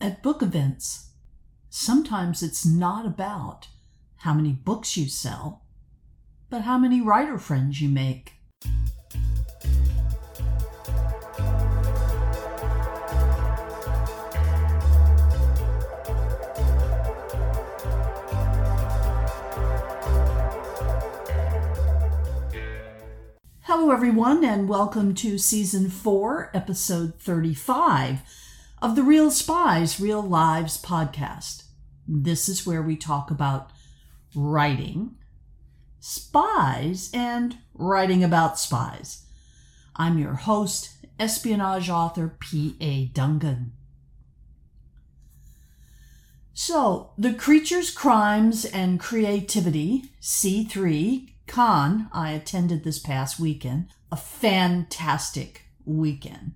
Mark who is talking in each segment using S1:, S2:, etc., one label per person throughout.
S1: at book events. Sometimes it's not about how many books you sell, but how many writer friends you make. Hello, everyone, and welcome to season four, episode 35 of the Real Spies, Real Lives podcast. This is where we talk about writing, spies, and writing about spies. I'm your host, espionage author P.A. Duncan. So, The Creatures, Crimes, and Creativity, C3, Con, I attended this past weekend. A fantastic weekend.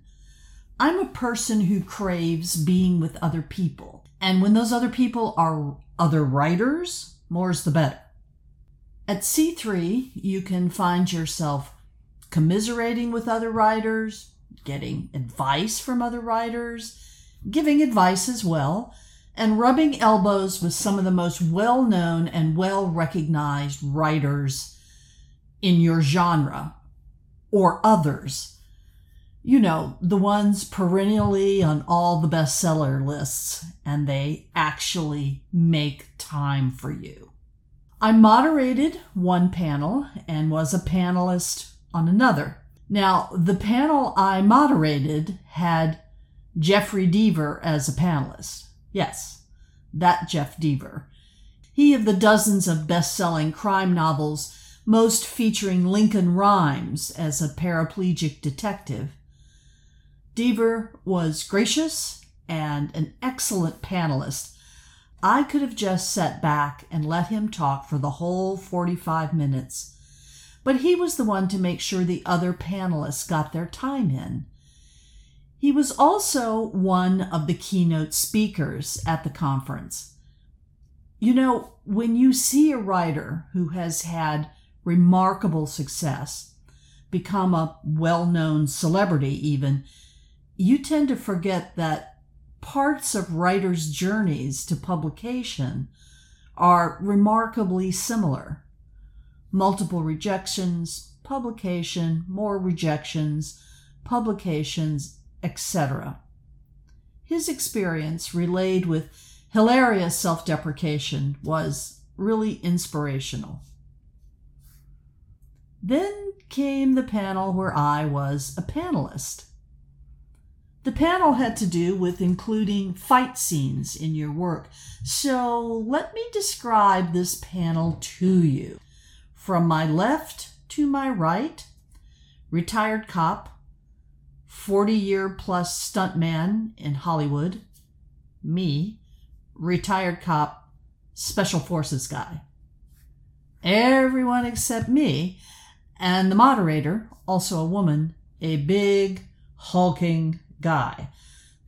S1: I'm a person who craves being with other people. And when those other people are other writers, more's the better. At C3, you can find yourself commiserating with other writers, getting advice from other writers, giving advice as well, and rubbing elbows with some of the most well known and well recognized writers in your genre or others you know, the ones perennially on all the bestseller lists, and they actually make time for you. I moderated one panel and was a panelist on another. Now, the panel I moderated had Jeffrey Deaver as a panelist. Yes, that Jeff Deaver. He of the dozens of best selling crime novels, most featuring Lincoln Rhymes as a paraplegic detective Deaver was gracious and an excellent panelist. I could have just sat back and let him talk for the whole 45 minutes, but he was the one to make sure the other panelists got their time in. He was also one of the keynote speakers at the conference. You know, when you see a writer who has had remarkable success, become a well known celebrity, even, you tend to forget that parts of writers' journeys to publication are remarkably similar. Multiple rejections, publication, more rejections, publications, etc. His experience, relayed with hilarious self deprecation, was really inspirational. Then came the panel where I was a panelist. The panel had to do with including fight scenes in your work. So let me describe this panel to you. From my left to my right, retired cop, 40 year plus stuntman in Hollywood, me, retired cop, special forces guy. Everyone except me, and the moderator, also a woman, a big, hulking guy.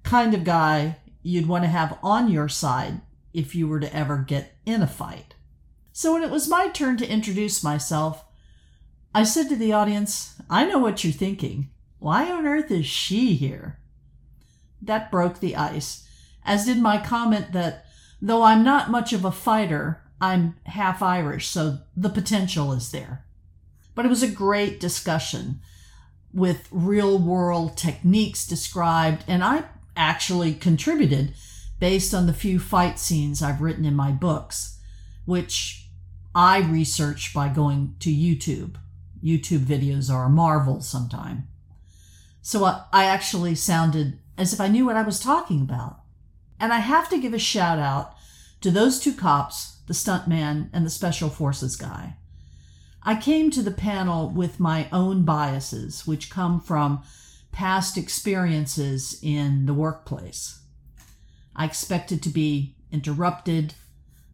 S1: Kind of guy you'd want to have on your side if you were to ever get in a fight. So when it was my turn to introduce myself, I said to the audience, I know what you're thinking. Why on earth is she here? That broke the ice, as did my comment that though I'm not much of a fighter, I'm half Irish, so the potential is there. But it was a great discussion with real world techniques described, and I actually contributed based on the few fight scenes I've written in my books, which I research by going to YouTube. YouTube videos are a marvel sometime. So I actually sounded as if I knew what I was talking about. And I have to give a shout out to those two cops, the stuntman and the special forces guy. I came to the panel with my own biases, which come from past experiences in the workplace. I expected to be interrupted,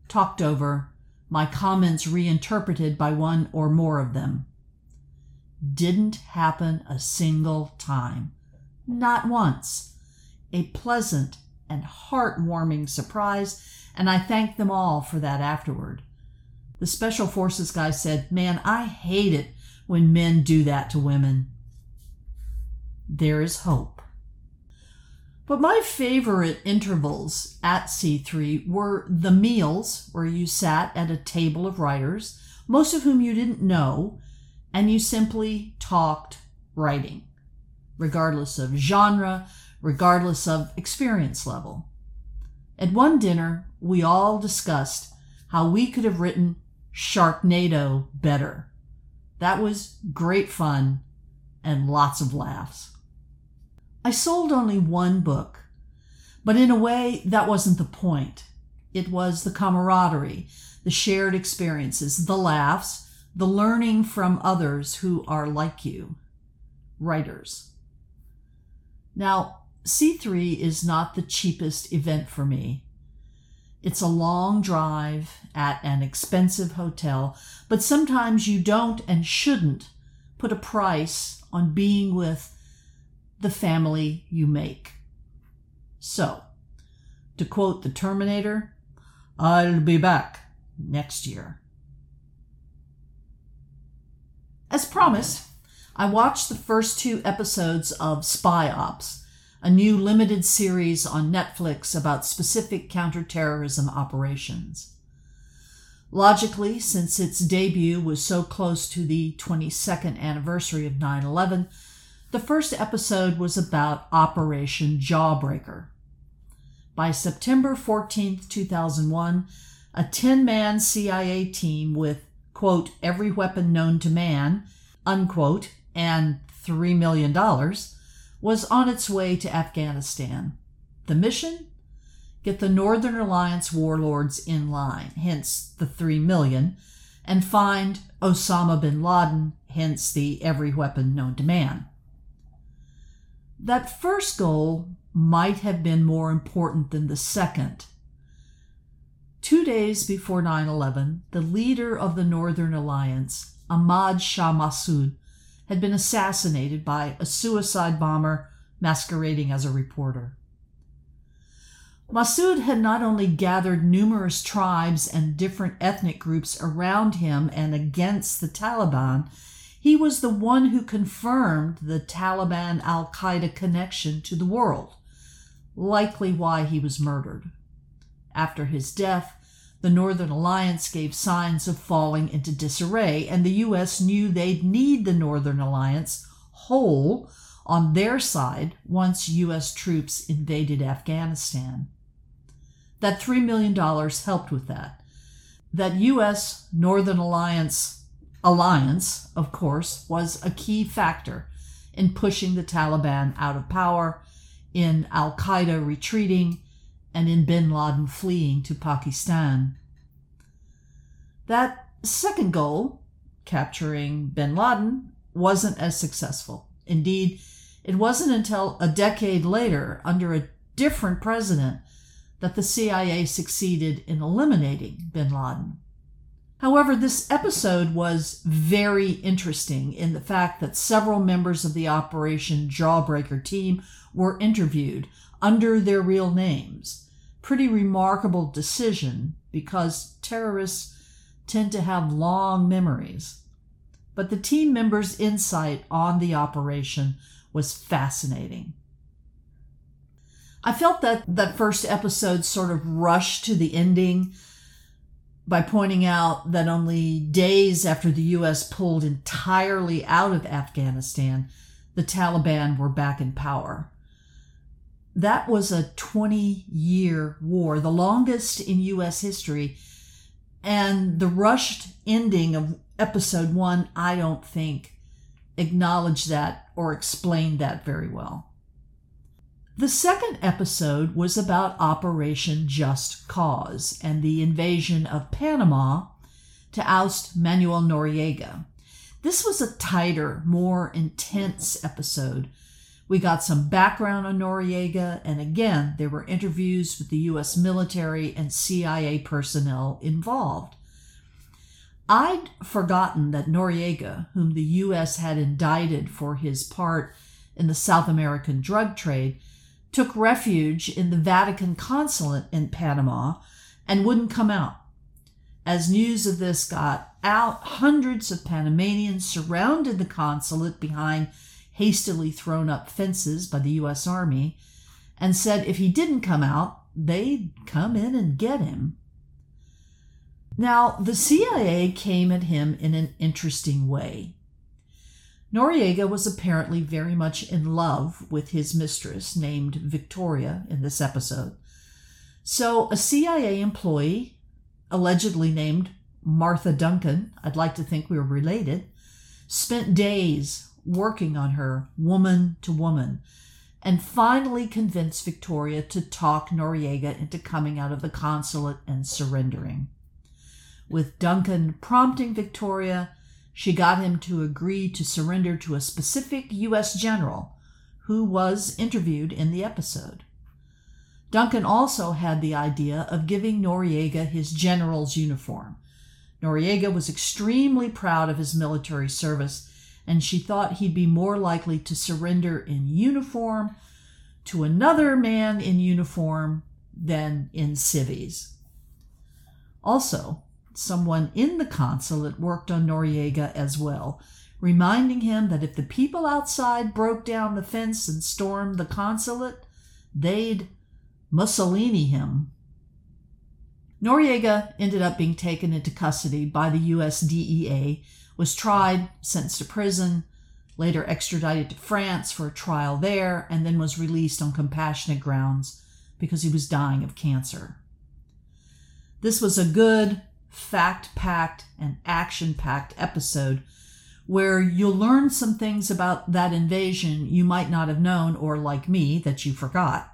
S1: talked over, my comments reinterpreted by one or more of them. Didn't happen a single time. Not once. A pleasant and heartwarming surprise, and I thanked them all for that afterward. The special forces guy said, Man, I hate it when men do that to women. There is hope. But my favorite intervals at C3 were the meals where you sat at a table of writers, most of whom you didn't know, and you simply talked writing, regardless of genre, regardless of experience level. At one dinner, we all discussed how we could have written Sharknado better. That was great fun and lots of laughs. I sold only one book, but in a way, that wasn't the point. It was the camaraderie, the shared experiences, the laughs, the learning from others who are like you, writers. Now, C3 is not the cheapest event for me. It's a long drive at an expensive hotel, but sometimes you don't and shouldn't put a price on being with the family you make. So, to quote the Terminator, I'll be back next year. As promised, I watched the first two episodes of Spy Ops, a new limited series on Netflix about specific counterterrorism operations. Logically, since its debut was so close to the 22nd anniversary of 9 11, the first episode was about Operation Jawbreaker. By September 14, 2001, a 10 man CIA team with, quote, every weapon known to man, unquote, and $3 million was on its way to Afghanistan. The mission? Get the Northern Alliance warlords in line, hence the 3 million, and find Osama bin Laden, hence the every weapon known to man. That first goal might have been more important than the second. Two days before 9 11, the leader of the Northern Alliance, Ahmad Shah Massoud, had been assassinated by a suicide bomber masquerading as a reporter. Massoud had not only gathered numerous tribes and different ethnic groups around him and against the Taliban, he was the one who confirmed the Taliban Al Qaeda connection to the world, likely why he was murdered. After his death, the Northern Alliance gave signs of falling into disarray, and the U.S. knew they'd need the Northern Alliance whole on their side once U.S. troops invaded Afghanistan. That $3 million helped with that. That U.S. Northern Alliance alliance, of course, was a key factor in pushing the Taliban out of power, in Al Qaeda retreating, and in bin Laden fleeing to Pakistan. That second goal, capturing bin Laden, wasn't as successful. Indeed, it wasn't until a decade later, under a different president, that the CIA succeeded in eliminating bin Laden. However, this episode was very interesting in the fact that several members of the Operation Jawbreaker team were interviewed under their real names. Pretty remarkable decision because terrorists tend to have long memories. But the team members' insight on the operation was fascinating. I felt that that first episode sort of rushed to the ending by pointing out that only days after the U.S. pulled entirely out of Afghanistan, the Taliban were back in power. That was a 20 year war, the longest in U.S. history. And the rushed ending of episode one, I don't think, acknowledged that or explained that very well. The second episode was about Operation Just Cause and the invasion of Panama to oust Manuel Noriega. This was a tighter, more intense episode. We got some background on Noriega, and again, there were interviews with the U.S. military and CIA personnel involved. I'd forgotten that Noriega, whom the U.S. had indicted for his part in the South American drug trade, took refuge in the Vatican consulate in Panama and wouldn't come out. As news of this got out, hundreds of Panamanians surrounded the consulate behind hastily thrown up fences by the U.S. Army, and said if he didn't come out, they'd come in and get him. Now, the CIA came at him in an interesting way. Noriega was apparently very much in love with his mistress, named Victoria in this episode. So, a CIA employee, allegedly named Martha Duncan, I'd like to think we were related, spent days working on her woman to woman and finally convinced Victoria to talk Noriega into coming out of the consulate and surrendering. With Duncan prompting Victoria, she got him to agree to surrender to a specific U.S. general who was interviewed in the episode. Duncan also had the idea of giving Noriega his general's uniform. Noriega was extremely proud of his military service, and she thought he'd be more likely to surrender in uniform to another man in uniform than in civvies. Also, someone in the consulate worked on Noriega as well, reminding him that if the people outside broke down the fence and stormed the consulate, they'd Mussolini him. Noriega ended up being taken into custody by the US DEA, was tried, sentenced to prison, later extradited to France for a trial there, and then was released on compassionate grounds because he was dying of cancer. This was a good, fact packed, and action packed episode where you'll learn some things about that invasion you might not have known, or like me, that you forgot.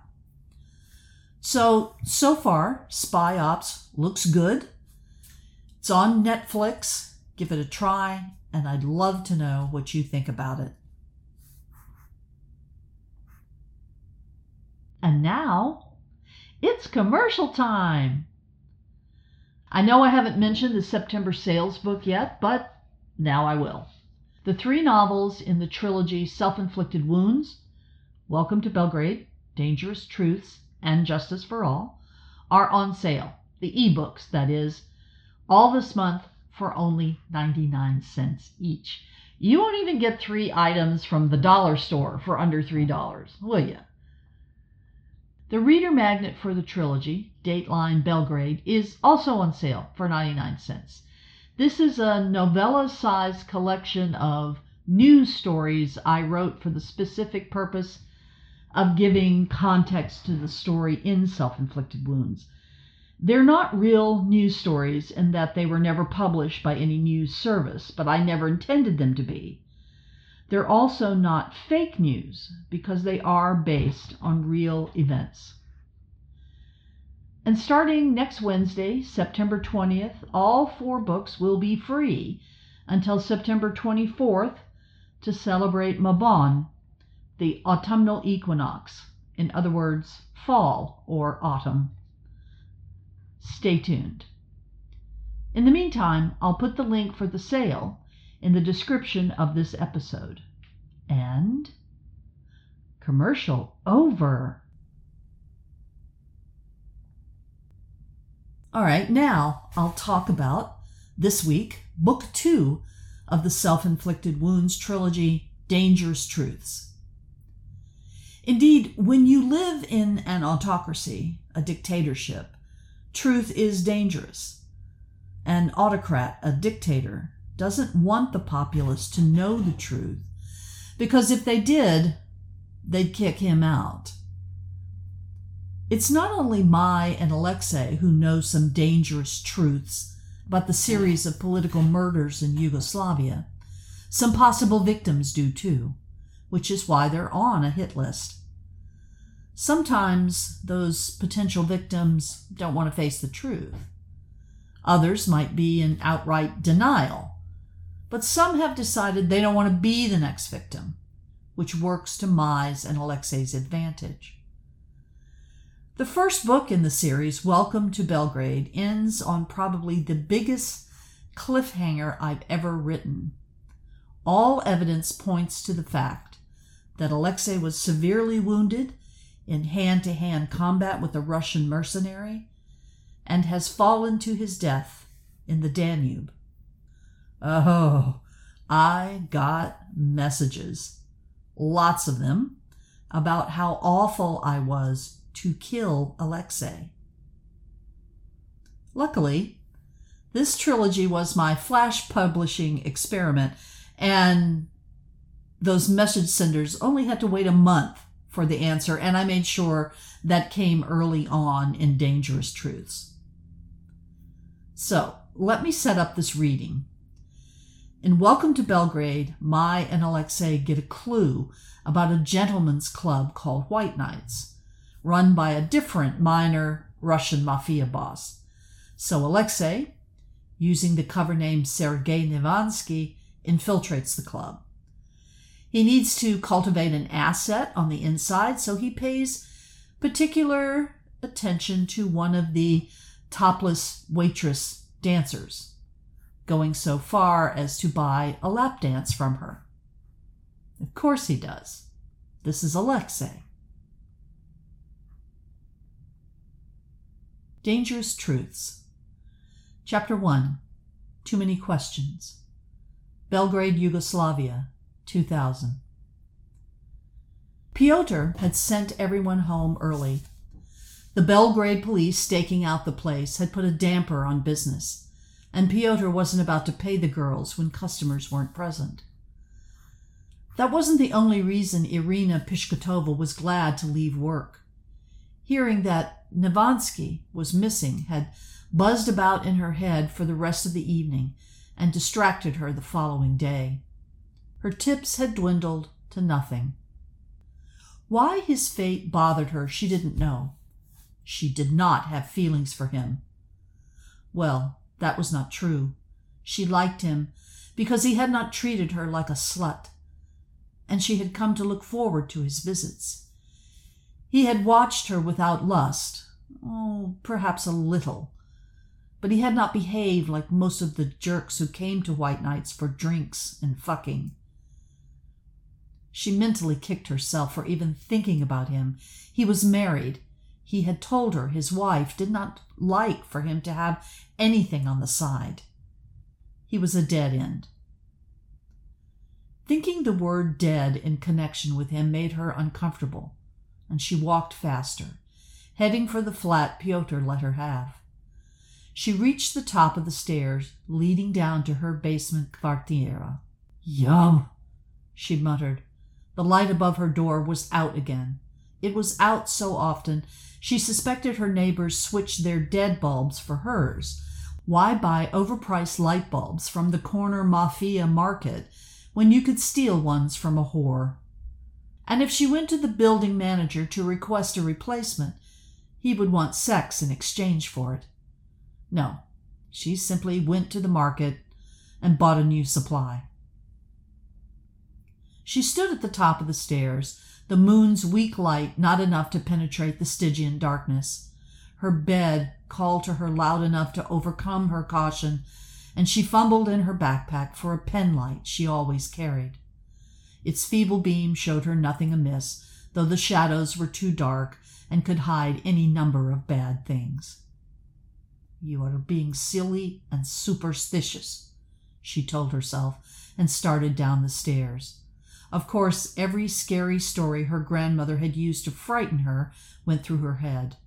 S1: So, so far, Spy Ops looks good. It's on Netflix. Give it a try, and I'd love to know what you think about it. And now, it's commercial time. I know I haven't mentioned the September sales book yet, but now I will. The three novels in the trilogy Self Inflicted Wounds, Welcome to Belgrade, Dangerous Truths, and Justice for All are on sale. The ebooks, that is, all this month for only 99 cents each. You won't even get three items from the dollar store for under $3, will you? The reader magnet for the trilogy, Dateline Belgrade, is also on sale for 99 cents. This is a novella sized collection of news stories I wrote for the specific purpose of giving context to the story in Self Inflicted Wounds. They're not real news stories in that they were never published by any news service, but I never intended them to be. They're also not fake news because they are based on real events. And starting next Wednesday, September 20th, all four books will be free until September 24th to celebrate Mabon, the autumnal equinox, in other words, fall or autumn. Stay tuned. In the meantime, I'll put the link for the sale in the description of this episode. And commercial over. All right, now I'll talk about this week, book two of the Self Inflicted Wounds trilogy, Dangerous Truths. Indeed, when you live in an autocracy, a dictatorship, truth is dangerous. An autocrat, a dictator, doesn't want the populace to know the truth because if they did, they'd kick him out. It's not only Mai and Alexei who know some dangerous truths about the series of political murders in Yugoslavia. Some possible victims do too which is why they're on a hit list. Sometimes those potential victims don't want to face the truth. Others might be in outright denial. But some have decided they don't want to be the next victim, which works to Mai's and Alexei's advantage. The first book in the series, Welcome to Belgrade, ends on probably the biggest cliffhanger I've ever written. All evidence points to the fact that Alexei was severely wounded in hand to hand combat with a Russian mercenary and has fallen to his death in the Danube. Oh, I got messages, lots of them, about how awful I was to kill Alexei. Luckily, this trilogy was my flash publishing experiment, and those message senders only had to wait a month for the answer, and I made sure that came early on in Dangerous Truths. So, let me set up this reading. In Welcome to Belgrade, Mai and Alexei get a clue about a gentleman's club called White Knights, run by a different minor Russian mafia boss. So Alexei, using the cover name Sergei Nevansky, infiltrates the club. He needs to cultivate an asset on the inside, so he pays particular attention to one of the topless waitress dancers, going so far as to buy a lap dance from her. Of course he does. This is Alexei. Dangerous Truths. Chapter 1 Too Many Questions. Belgrade, Yugoslavia, 2000. Pyotr had sent everyone home early. The Belgrade police staking out the place had put a damper on business, and Pyotr wasn't about to pay the girls when customers weren't present. That wasn't the only reason Irina Pishkotova was glad to leave work. Hearing that Nevansky was missing had buzzed about in her head for the rest of the evening and distracted her the following day. Her tips had dwindled to nothing. Why his fate bothered her, she didn't know. She did not have feelings for him. Well, that was not true. She liked him because he had not treated her like a slut, and she had come to look forward to his visits. He had watched her without lust, oh, perhaps a little, but he had not behaved like most of the jerks who came to White Knights for drinks and fucking. She mentally kicked herself for even thinking about him. He was married. He had told her his wife did not like for him to have anything on the side. He was a dead end. Thinking the word dead in connection with him made her uncomfortable, and she walked faster, heading for the flat Pyotr let her have. She reached the top of the stairs leading down to her basement kvartiera. Yum, she muttered, the light above her door was out again. It was out so often, she suspected her neighbors switched their dead bulbs for hers. Why buy overpriced light bulbs from the corner mafia market when you could steal ones from a whore? And if she went to the building manager to request a replacement, he would want sex in exchange for it. No, she simply went to the market and bought a new supply. She stood at the top of the stairs, the moon's weak light not enough to penetrate the Stygian darkness. Her bed called to her loud enough to overcome her caution, and she fumbled in her backpack for a penlight she always carried. Its feeble beam showed her nothing amiss, though the shadows were too dark and could hide any number of bad things. You are being silly and superstitious, she told herself, and started down the stairs. Of course, every scary story her grandmother had used to frighten her went through her head.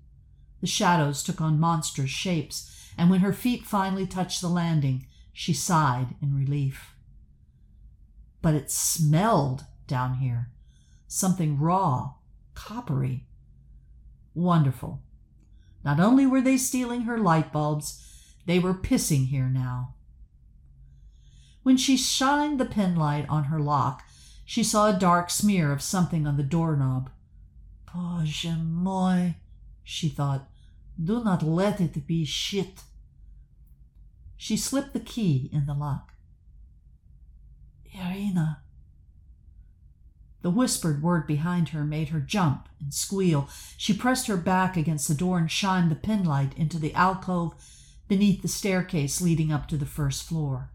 S1: The shadows took on monstrous shapes, and when her feet finally touched the landing, she sighed in relief. But it smelled down here something raw, coppery. Wonderful. Not only were they stealing her light bulbs, they were pissing here now. When she shined the penlight on her lock, she saw a dark smear of something on the doorknob. Bоже moj, she thought, do not let it be shit. She slipped the key in the lock. Irina. The whispered word behind her made her jump and squeal. She pressed her back against the door and shined the penlight into the alcove beneath the staircase leading up to the first floor.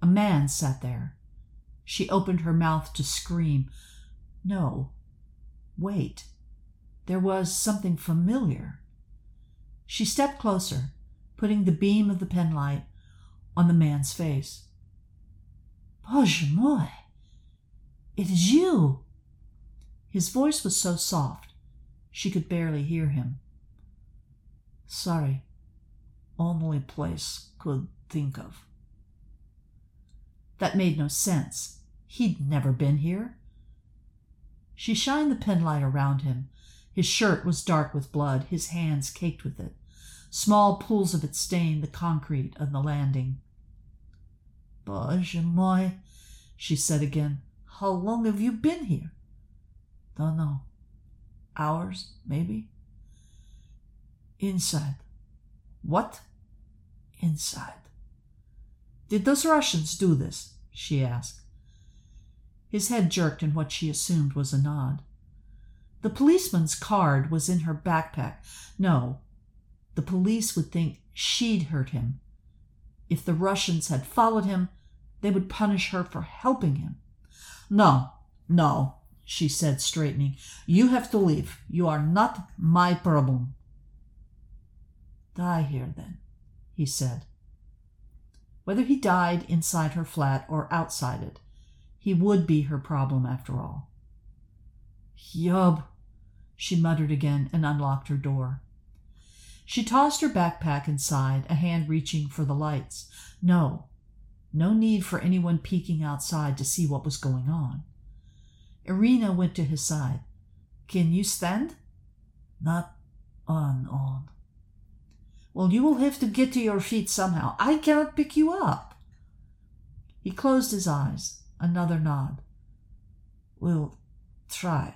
S1: A man sat there, she opened her mouth to scream. No. Wait. There was something familiar. She stepped closer, putting the beam of the penlight on the man's face. Bоже moj! It is you! His voice was so soft, she could barely hear him. Sorry, only place could think of. That made no sense. He'd never been here. She shined the penlight around him. His shirt was dark with blood, his hands caked with it. Small pools of it stained the concrete of the landing. moi, she said again. How long have you been here? Don't know. Hours, maybe? Inside. What? Inside. Did those Russians do this? she asked. His head jerked in what she assumed was a nod. The policeman's card was in her backpack. No, the police would think she'd hurt him. If the Russians had followed him, they would punish her for helping him. No, no, she said, straightening. You have to leave. You are not my problem. Die here, then, he said. Whether he died inside her flat or outside it, he would be her problem after all. Yub, she muttered again and unlocked her door. She tossed her backpack inside, a hand reaching for the lights. No, no need for anyone peeking outside to see what was going on. Irina went to his side. Can you stand? Not on, on. Well, you will have to get to your feet somehow. I cannot pick you up. He closed his eyes. Another nod. We'll try.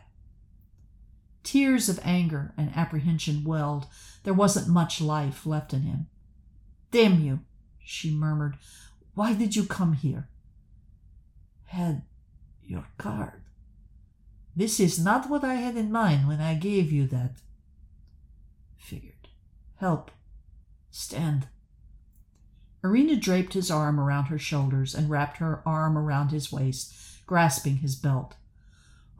S1: Tears of anger and apprehension welled. There wasn't much life left in him. Damn you, she murmured. Why did you come here? Had your card. This is not what I had in mind when I gave you that. Figured. Help. Stand. Irina draped his arm around her shoulders and wrapped her arm around his waist, grasping his belt.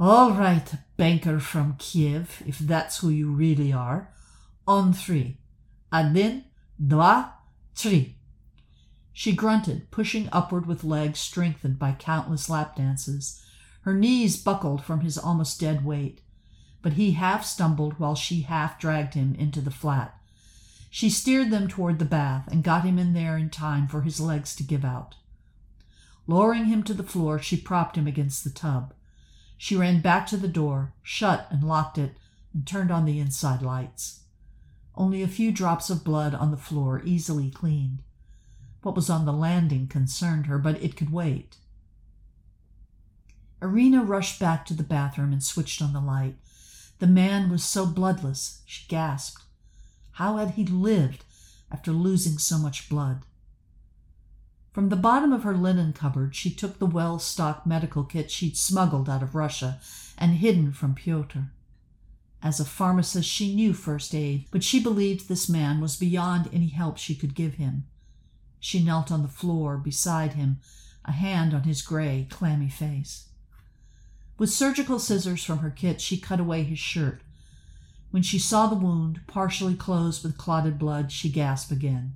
S1: All right, banker from Kiev, if that's who you really are. On three. Один, два, три. She grunted, pushing upward with legs strengthened by countless lap dances. Her knees buckled from his almost dead weight, but he half stumbled while she half dragged him into the flat. She steered them toward the bath and got him in there in time for his legs to give out. Lowering him to the floor, she propped him against the tub. She ran back to the door, shut and locked it, and turned on the inside lights. Only a few drops of blood on the floor, easily cleaned. What was on the landing concerned her, but it could wait. Irina rushed back to the bathroom and switched on the light. The man was so bloodless, she gasped. How had he lived after losing so much blood? From the bottom of her linen cupboard, she took the well stocked medical kit she'd smuggled out of Russia and hidden from Pyotr. As a pharmacist, she knew first aid, but she believed this man was beyond any help she could give him. She knelt on the floor beside him, a hand on his gray, clammy face. With surgical scissors from her kit, she cut away his shirt. When she saw the wound, partially closed with clotted blood, she gasped again.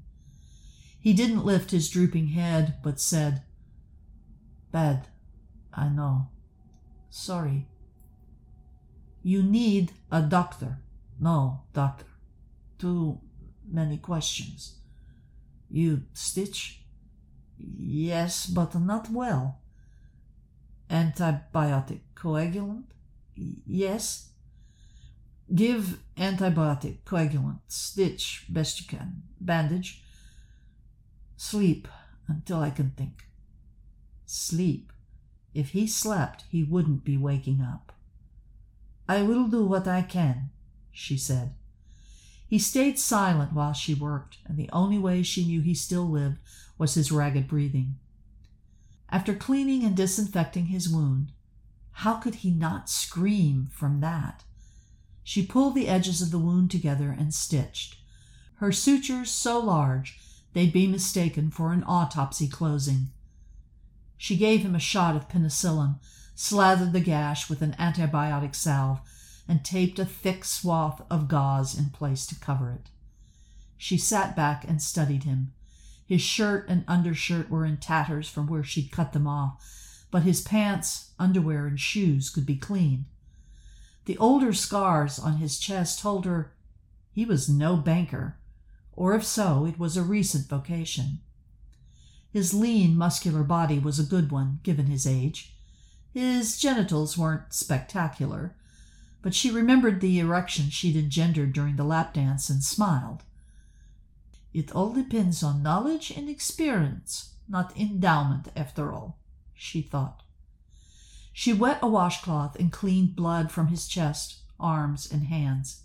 S1: He didn't lift his drooping head, but said, Bad, I know. Sorry. You need a doctor. No, doctor. Too many questions. You stitch? Yes, but not well. Antibiotic coagulant? Yes. Give antibiotic, coagulant, stitch best you can, bandage. Sleep until I can think. Sleep. If he slept, he wouldn't be waking up. I will do what I can, she said. He stayed silent while she worked, and the only way she knew he still lived was his ragged breathing. After cleaning and disinfecting his wound, how could he not scream from that? She pulled the edges of the wound together and stitched. Her sutures so large they'd be mistaken for an autopsy closing. She gave him a shot of penicillin, slathered the gash with an antibiotic salve, and taped a thick swath of gauze in place to cover it. She sat back and studied him. His shirt and undershirt were in tatters from where she'd cut them off, but his pants, underwear, and shoes could be clean. The older scars on his chest told her he was no banker, or if so, it was a recent vocation. His lean, muscular body was a good one, given his age. His genitals weren't spectacular, but she remembered the erection she'd engendered during the lap dance and smiled. It all depends on knowledge and experience, not endowment, after all, she thought. She wet a washcloth and cleaned blood from his chest, arms, and hands.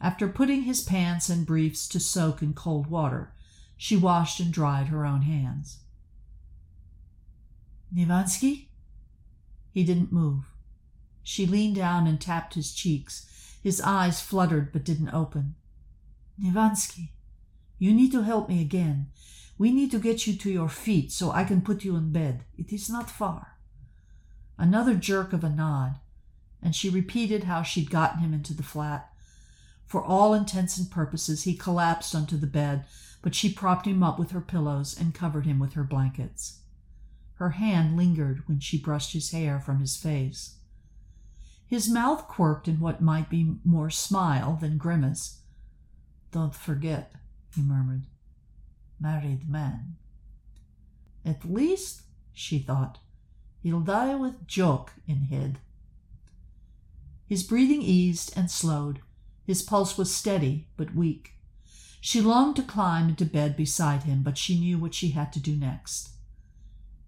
S1: After putting his pants and briefs to soak in cold water, she washed and dried her own hands. Nevansky? He didn't move. She leaned down and tapped his cheeks. His eyes fluttered but didn't open. Nevansky, you need to help me again. We need to get you to your feet so I can put you in bed. It is not far. Another jerk of a nod, and she repeated how she'd gotten him into the flat. For all intents and purposes, he collapsed onto the bed, but she propped him up with her pillows and covered him with her blankets. Her hand lingered when she brushed his hair from his face. His mouth quirked in what might be more smile than grimace. Don't forget, he murmured. Married man. At least, she thought, he'll die with joke in head. His breathing eased and slowed. His pulse was steady but weak. She longed to climb into bed beside him, but she knew what she had to do next.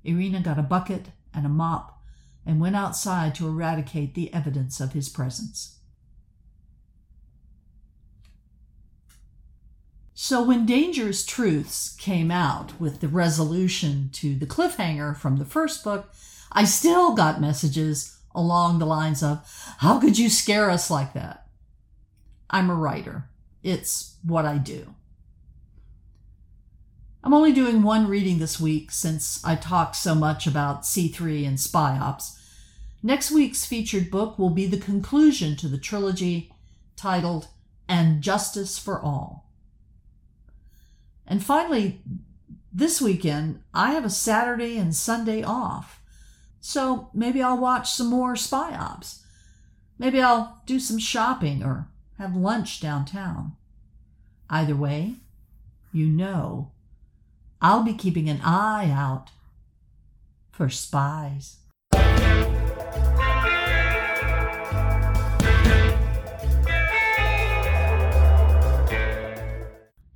S1: Irina got a bucket and a mop and went outside to eradicate the evidence of his presence. So, when Dangerous Truths came out with the resolution to the cliffhanger from the first book, I still got messages along the lines of, How could you scare us like that? I'm a writer, it's what I do. I'm only doing one reading this week since I talked so much about C3 and spy ops. Next week's featured book will be the conclusion to the trilogy titled And Justice for All. And finally, this weekend, I have a Saturday and Sunday off. So maybe I'll watch some more spy ops. Maybe I'll do some shopping or have lunch downtown. Either way, you know I'll be keeping an eye out for spies.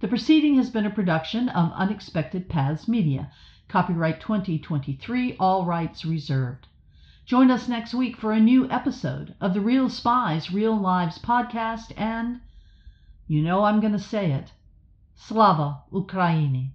S1: The proceeding has been a production of Unexpected Paths Media. Copyright 2023, all rights reserved. Join us next week for a new episode of the Real Spies, Real Lives podcast, and you know I'm going to say it Slava Ukraini.